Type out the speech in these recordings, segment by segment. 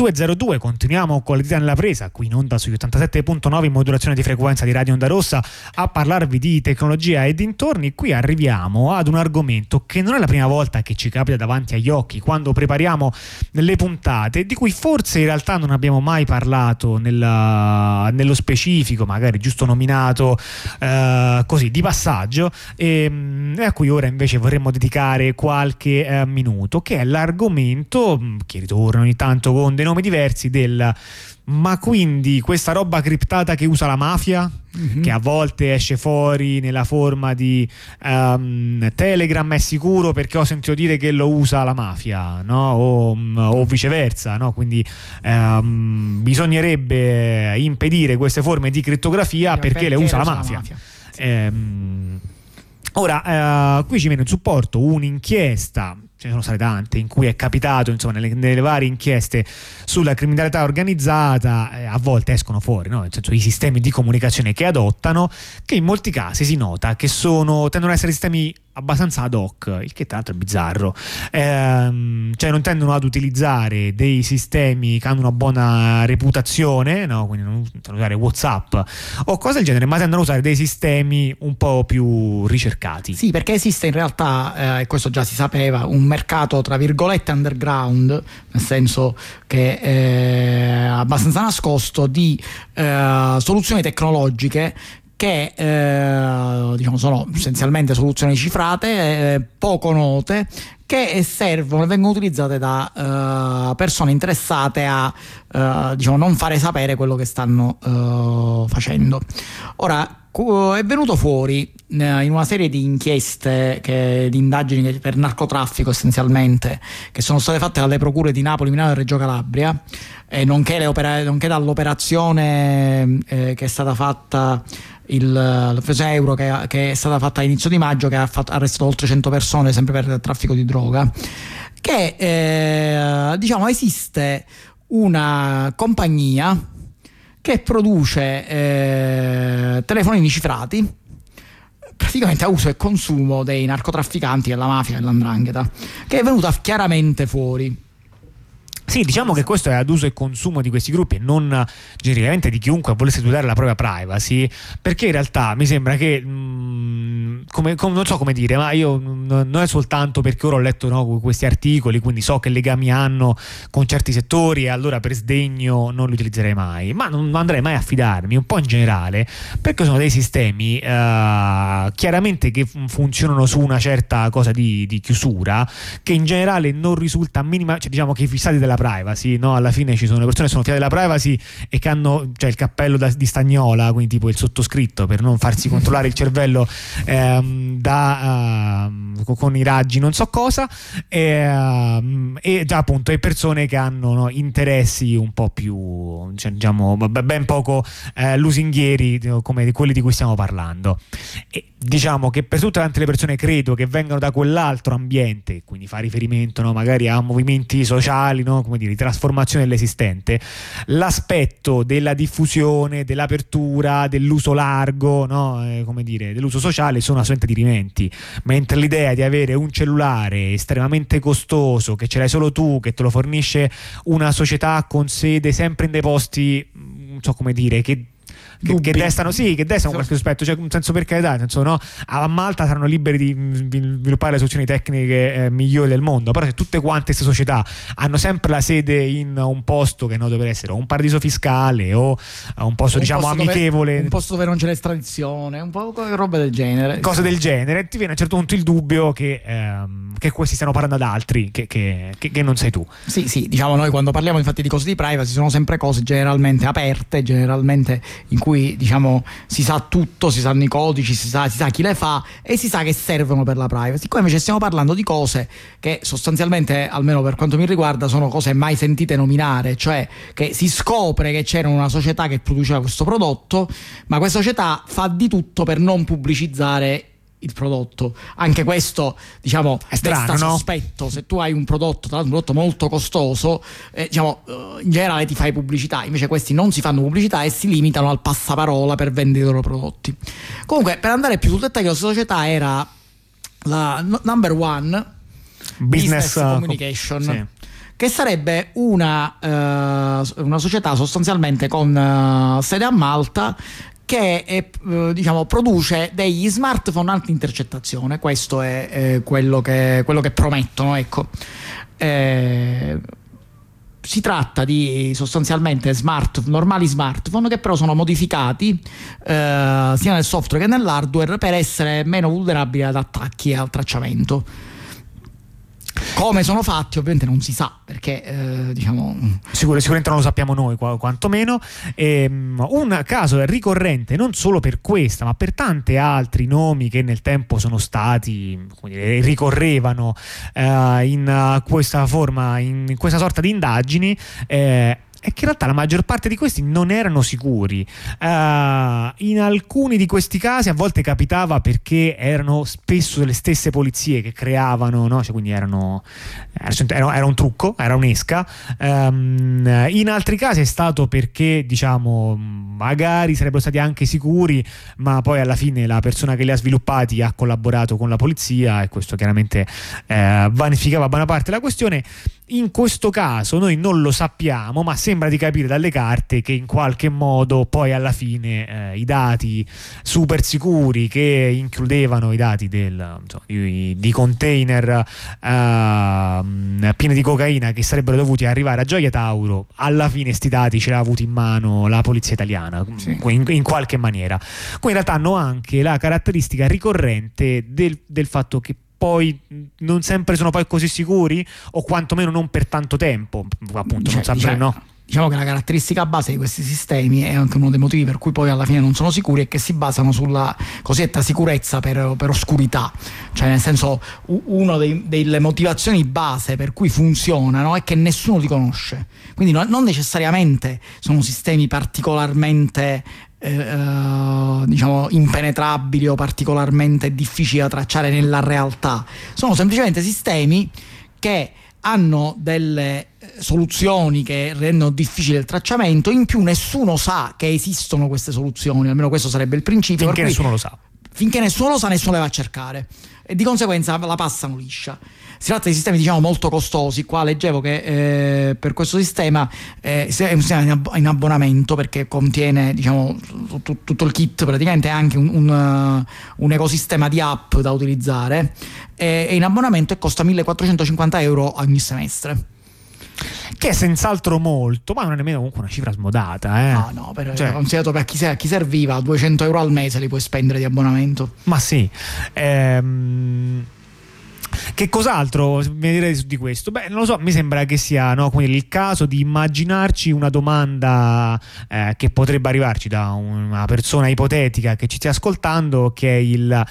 202, continuiamo con le dita nella presa, qui in onda sugli 87.9 in modulazione di frequenza di Radio Onda Rossa a parlarvi di tecnologia e dintorni. Qui arriviamo ad un argomento che non è la prima volta che ci capita davanti agli occhi quando prepariamo le puntate, di cui forse in realtà non abbiamo mai parlato nella, nello specifico, magari giusto nominato eh, così di passaggio, e, mm, e, a cui ora invece vorremmo dedicare qualche eh, minuto, che è l'argomento mm, che ritorna ogni tanto con dei nomi diversi del ma quindi questa roba criptata che usa la mafia, mm-hmm. che a volte esce fuori nella forma di um, Telegram, è sicuro perché ho sentito dire che lo usa la mafia, no? o, o, viceversa. No? Quindi um, bisognerebbe impedire queste forme di crittografia perché, perché, le usa la mafia. La mafia. Sì. Ehm, ora, uh, qui ci viene in supporto un'inchiesta ce ne sono state tante, in cui è capitato, insomma, nelle, nelle varie inchieste sulla criminalità organizzata, eh, a volte escono fuori, no? senso i sistemi di comunicazione che adottano, che in molti casi si nota che sono, tendono ad essere sistemi abbastanza ad hoc, il che tra l'altro è bizzarro, ehm, cioè non tendono ad utilizzare dei sistemi che hanno una buona reputazione, no? quindi non usare Whatsapp o cose del genere, ma tendono ad usare dei sistemi un po' più ricercati. Sì, perché esiste in realtà, eh, questo già si sapeva, un mercato tra virgolette underground, nel senso che è abbastanza nascosto, di eh, soluzioni tecnologiche che eh, diciamo sono essenzialmente soluzioni cifrate, eh, poco note, che servono e vengono utilizzate da uh, persone interessate a uh, diciamo, non fare sapere quello che stanno uh, facendo. Ora, è venuto fuori in una serie di inchieste, che, di indagini per narcotraffico essenzialmente, che sono state fatte dalle procure di Napoli, Milano e Reggio Calabria, eh, nonché, opera- nonché, dall'operazione eh, che è stata fatta il, l'offesa euro che, che, è stata fatta all'inizio di maggio che ha fatto, arrestato oltre 100 persone sempre per traffico di droga che eh, diciamo esiste una compagnia che produce eh, telefonini cifrati praticamente a uso e consumo dei narcotrafficanti della mafia e dell'andrangheta che è venuta chiaramente fuori sì, diciamo che questo è ad uso e consumo di questi gruppi e non genericamente di chiunque volesse tutelare la propria privacy, perché in realtà mi sembra che, mh, mm, come, non so come dire, ma io mh, non è soltanto perché ora ho letto no, questi articoli, quindi so che legami hanno con certi settori e allora per sdegno non li utilizzerei mai, ma non andrei mai a fidarmi, un po' in generale, perché sono dei sistemi uh, chiaramente che funzionano su una certa cosa di, di chiusura, che in generale non risulta minima, cioè diciamo che i fissati della privacy, no? Alla fine ci sono le persone che sono fiate della privacy e che hanno cioè, il cappello da, di stagnola, quindi tipo il sottoscritto, per non farsi controllare il cervello ehm, da, uh, con i raggi non so cosa, e, uh, e già appunto e persone che hanno no, interessi un po' più, cioè, diciamo, ben poco eh, lusinghieri come quelli di cui stiamo parlando. E, diciamo che per tutte le persone credo che vengano da quell'altro ambiente, quindi fa riferimento no, magari a movimenti sociali, no, come dire, di trasformazione dell'esistente, l'aspetto della diffusione, dell'apertura, dell'uso largo, no, eh, come dire, dell'uso sociale sono assolutamente dirimenti, mentre l'idea di avere un cellulare estremamente costoso, che ce l'hai solo tu, che te lo fornisce una società con sede sempre in dei posti, non so come dire, che che, che, destano, sì, che destano qualche sospetto, cioè, un senso per carità, senso, no? a Malta saranno liberi di, sviluppare le soluzioni tecniche eh, migliori del mondo, però se tutte quante queste società hanno sempre la sede in un posto che no, dovrebbe essere un paradiso fiscale o un posto un diciamo posto amichevole, dove, un posto dove non c'è l'estradizione, un po' roba del genere. Cose del genere, ti viene a un certo punto il dubbio che, ehm, che questi stiano parlando ad altri, che, che, che, non sei tu. Sì, sì, diciamo noi quando parliamo infatti di cose di privacy sono sempre cose generalmente aperte, generalmente in cui diciamo si sa tutto, si sanno i codici, si sa, si sa, chi le fa e si sa che servono per la privacy. Qua invece stiamo parlando di cose che sostanzialmente, almeno per quanto mi riguarda, sono cose mai sentite nominare, cioè che si scopre che c'era una società che produceva questo prodotto, ma questa società fa di tutto per non pubblicizzare il prodotto. Anche questo, diciamo, è strano, no? sospetto. Se tu hai un prodotto, tra l'altro un prodotto molto costoso, eh, diciamo, eh, in generale ti fai pubblicità. Invece questi non si fanno pubblicità e si limitano al passaparola per vendere i loro prodotti. Comunque, per andare più sul dettaglio, la società era la number one business, business uh, communication. Sì che sarebbe una, uh, una società sostanzialmente con uh, sede a Malta che è, eh, diciamo, produce degli smartphone anti-intercettazione, questo è eh, quello, che, quello, che, promettono. Ecco. Eh, si tratta di sostanzialmente smart, normali smartphone che però sono modificati eh, sia nel software che nell'hardware per essere meno vulnerabili ad attacchi e al tracciamento. Come sono fatti ovviamente non si sa perché eh, diciamo... Sicur- sicuramente non lo sappiamo noi qu- quantomeno. E, um, un caso ricorrente non solo per questa ma per tanti altri nomi che nel tempo sono stati, dire, ricorrevano uh, in questa forma, in questa sorta di indagini. Eh, è che in realtà la maggior parte di questi non erano sicuri. Uh, in alcuni di questi casi a volte capitava perché erano spesso le stesse polizie che creavano, no? cioè, quindi erano, era, era, un trucco, era un'esca. Um, in altri casi è stato perché, diciamo, magari sarebbero stati anche sicuri, ma poi alla fine la persona che li ha sviluppati ha collaborato con la polizia e questo chiaramente eh, vanificava buona parte della questione. In questo caso noi non lo sappiamo, ma sembra di capire dalle carte che in qualche modo poi alla fine eh, i dati super sicuri che includevano i dati del, insomma, di, di, container eh, pieni di cocaina che sarebbero dovuti arrivare a Gioia Tauro, alla fine questi dati ce l'ha avuti in mano la polizia italiana sì. in, in, qualche maniera. Quindi in realtà hanno anche la caratteristica ricorrente del, del fatto che poi non sempre sono poi così sicuri? O quantomeno non per tanto tempo appunto cioè, non sempre diciamo, no diciamo che la caratteristica base di questi sistemi è anche uno dei motivi per cui poi alla fine non sono sicuri è che si basano sulla cosiddetta sicurezza per, per oscurità cioè nel senso una delle motivazioni base per cui funzionano è che nessuno li conosce quindi non necessariamente sono sistemi particolarmente eh, eh, diciamo impenetrabili o particolarmente difficili da tracciare nella realtà. Sono semplicemente sistemi che hanno delle eh, soluzioni che rendono difficile il tracciamento, in più nessuno sa che esistono queste soluzioni, almeno questo sarebbe il principio. Finché nessuno lo sa. Finché nessuno lo sa, nessuno le va a cercare. E di conseguenza la passano liscia. Si tratta di sistemi diciamo molto costosi, qua leggevo che eh, per questo sistema eh, è un sistema in abbonamento perché contiene diciamo, tutto, il kit, praticamente anche un, un, uh, un, ecosistema di app da utilizzare, è in abbonamento e costa 1450 euro ogni semestre che è senz'altro molto, ma non è nemmeno comunque una cifra smodata. Eh. No, no, per, cioè, considerato per chi, chi, serviva 200 euro al mese li puoi spendere di abbonamento. Ma sì. Ehm che cos'altro mi direi di questo? Beh, non lo so, mi sembra che sia no, il caso di immaginarci una domanda eh, che potrebbe arrivarci da una persona ipotetica che ci stia ascoltando, che è il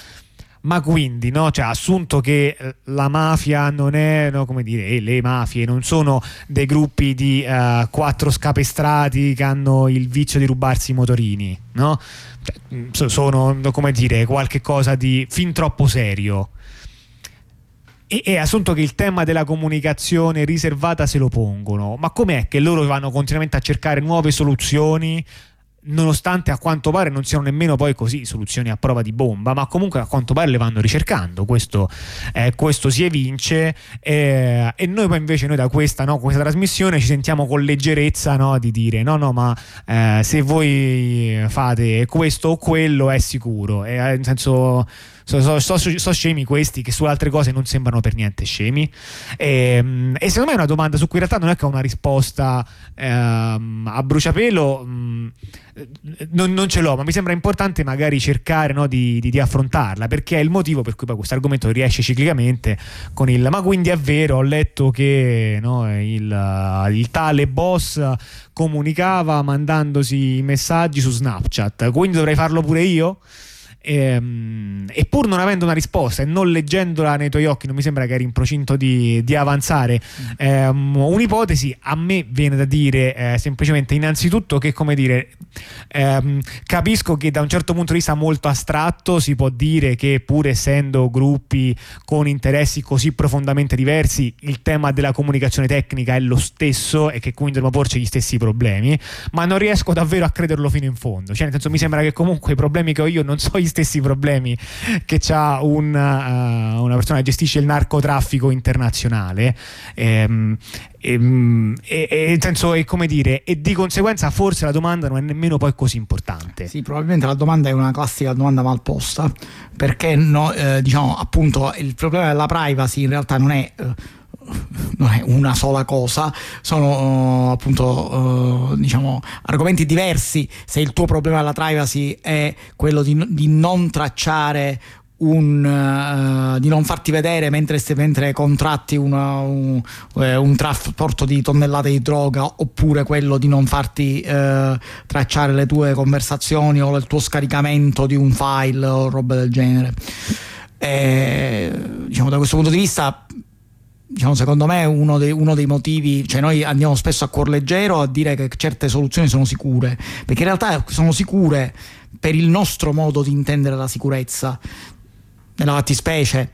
ma quindi, no? cioè, assunto che eh, la mafia non è, no, come dire, eh, le mafie non sono dei gruppi di uh, quattro scapestrati che hanno il vizio di rubarsi i motorini, no? Cioè, sono, come dire, qualche cosa di fin troppo serio e, e assunto che il tema della comunicazione riservata se lo pongono, ma com'è che loro vanno continuamente a cercare nuove soluzioni? Nonostante a quanto pare non siano nemmeno poi così soluzioni a prova di bomba, ma comunque a quanto pare le vanno ricercando, questo, eh, questo si evince eh, e noi poi invece noi da questa, no, questa trasmissione ci sentiamo con leggerezza no, di dire no no ma eh, se voi fate questo o quello è sicuro, e, nel senso sono so, so, so, scemi questi che su altre cose non sembrano per niente scemi. E, ehm, e, secondo me è una domanda su cui in realtà non è che ho una risposta ehm, a bruciapelo. Mh, mm, non, non, ce l'ho, ma mi sembra importante magari cercare no, di, di, di, affrontarla perché è il motivo per cui poi questo argomento riesce ciclicamente con il ma quindi è vero, ho letto che no, il, il tale boss comunicava mandandosi messaggi su Snapchat, quindi dovrei farlo pure io? Ehm, e pur non avendo una risposta e non leggendola nei tuoi occhi, non mi sembra che eri in procinto di, di avanzare mm. ehm, un'ipotesi. A me viene da dire eh, semplicemente, innanzitutto, che come dire, ehm, capisco che da un certo punto di vista molto astratto si può dire che, pur essendo gruppi con interessi così profondamente diversi, il tema della comunicazione tecnica è lo stesso e che quindi dobbiamo porci gli stessi problemi, ma non riesco davvero a crederlo fino in fondo. Cioè, nel senso, mi sembra che comunque i problemi che ho io non so gli stessi problemi che ha un, uh, una persona che gestisce il narcotraffico internazionale. Ehm, ehm, e, e, e, senso, e, come dire, e di conseguenza forse la domanda non è nemmeno poi così importante. Sì, probabilmente la domanda è una classica domanda mal posta, perché no, eh, diciamo appunto il problema della privacy in realtà non è. Eh, non è una sola cosa, sono uh, appunto uh, diciamo argomenti diversi. Se il tuo problema della privacy è quello di, di non tracciare un, uh, di non farti vedere mentre, mentre contratti una, un, un, trasporto di tonnellate di droga oppure quello di non farti uh, tracciare le tue conversazioni o il tuo scaricamento di un file o roba del genere. E, diciamo, da questo punto di vista diciamo, secondo me uno dei, uno dei, motivi, cioè noi andiamo spesso a cuor leggero a dire che certe soluzioni sono sicure, perché in realtà sono sicure per il nostro modo di intendere la sicurezza, nella fattispecie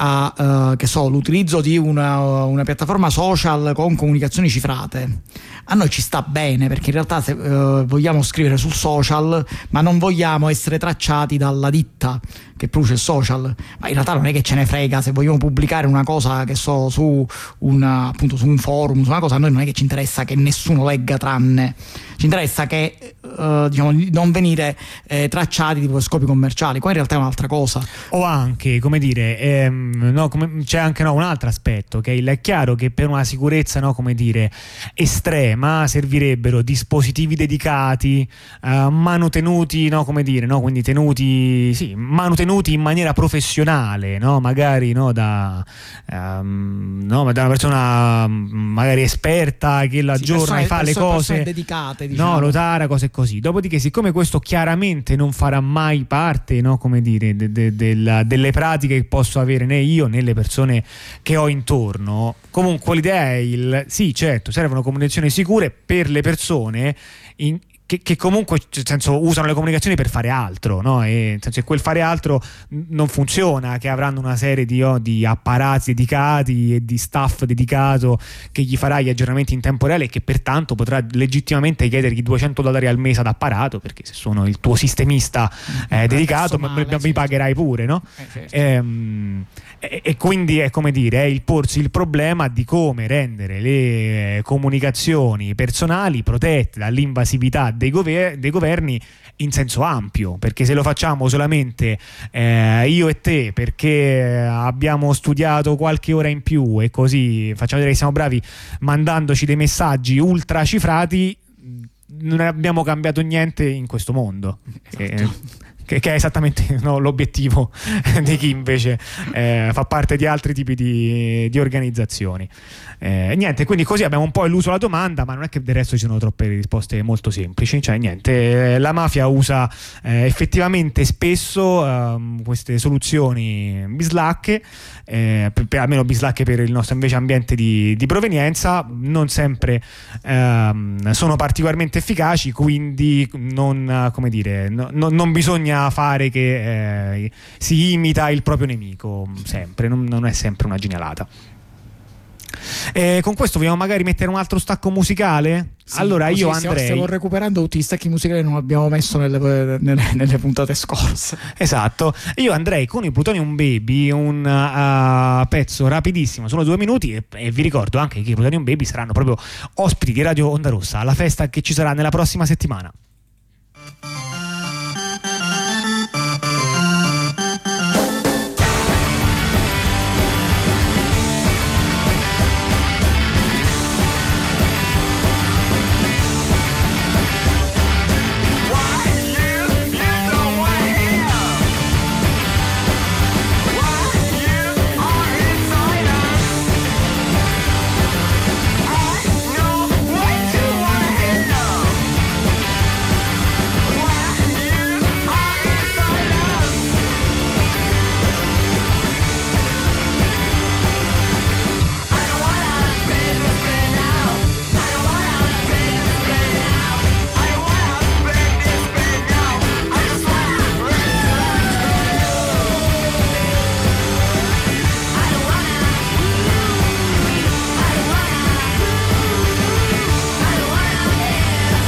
a uh, so, l'utilizzo di una, una, piattaforma social con comunicazioni cifrate. A noi ci sta bene perché in realtà se, uh, vogliamo scrivere sul social, ma non vogliamo essere tracciati dalla ditta che produce il social, ma in realtà non è che ce ne frega se vogliamo pubblicare una cosa che so su, una, appunto, su un forum, su una cosa, a noi non è che ci interessa che nessuno legga tranne, ci interessa che uh, diciamo, non venire eh, tracciati per scopi commerciali, qua in realtà è un'altra cosa. O anche, come dire, ehm, no, come, c'è anche no, un altro aspetto, che è chiaro che per una sicurezza, no, come dire, estrema servirebbero dispositivi dedicati, uh, manutenuti, no, come dire, no, quindi tenuti, sì, manutenuti tenuti in maniera professionale, no? magari no, da, um, no, da, una persona magari esperta che la sì, giorna e fa le cose dedicate, diciamo. no, lo tara, cose così. Dopodiché, siccome questo chiaramente non farà mai parte no, come dire, de, de, de, delle pratiche che posso avere né io né le persone che ho intorno, comunque l'idea è il sì, certo, servono comunicazioni sicure per le persone in, che, che, comunque senso, usano le comunicazioni per fare altro, no? e senso, quel fare altro non funziona, che avranno una serie di, oh, di, apparati dedicati e di staff dedicato che gli farà gli aggiornamenti in tempo reale e che pertanto potrà legittimamente chiedergli 200 dollari al mese ad apparato, perché se sono il tuo sistemista eh, dedicato male, mi, mi pagherai pure, no? Eh, certo. ehm, e, e, quindi è come dire, è il porsi il problema di come rendere le comunicazioni personali protette dall'invasività dei, gover- dei governi in senso ampio, perché se lo facciamo solamente eh, io e te perché abbiamo studiato qualche ora in più e così facciamo vedere che siamo bravi mandandoci dei messaggi ultra cifrati, non abbiamo cambiato niente in questo mondo. Esatto. Eh, che, che è esattamente no, l'obiettivo di chi invece eh, fa parte di altri tipi di, di organizzazioni. Eh, niente, quindi così abbiamo un po' illuso la domanda, ma non è che del resto ci sono troppe risposte molto semplici. Cioè, niente, eh, la mafia usa eh, effettivamente spesso ehm, queste soluzioni bislacche, eh, per, per, almeno bislacche per il nostro invece ambiente di, di provenienza, non sempre ehm, sono particolarmente efficaci, quindi non, come dire, no, no, non bisogna fare che eh, si imita il proprio nemico sempre, non, non è sempre una genialata. Eh, con questo vogliamo magari mettere un altro stacco musicale? Sì, allora io andrei. Stiamo recuperando tutti i stacchi musicali che non abbiamo messo nelle, nelle, nelle, puntate scorse. Esatto. Io andrei con i Plutonium Baby, un uh, pezzo rapidissimo, sono due minuti. E, e, vi ricordo anche che i Plutonium Baby saranno proprio ospiti di Radio Onda Rossa alla festa che ci sarà nella prossima settimana.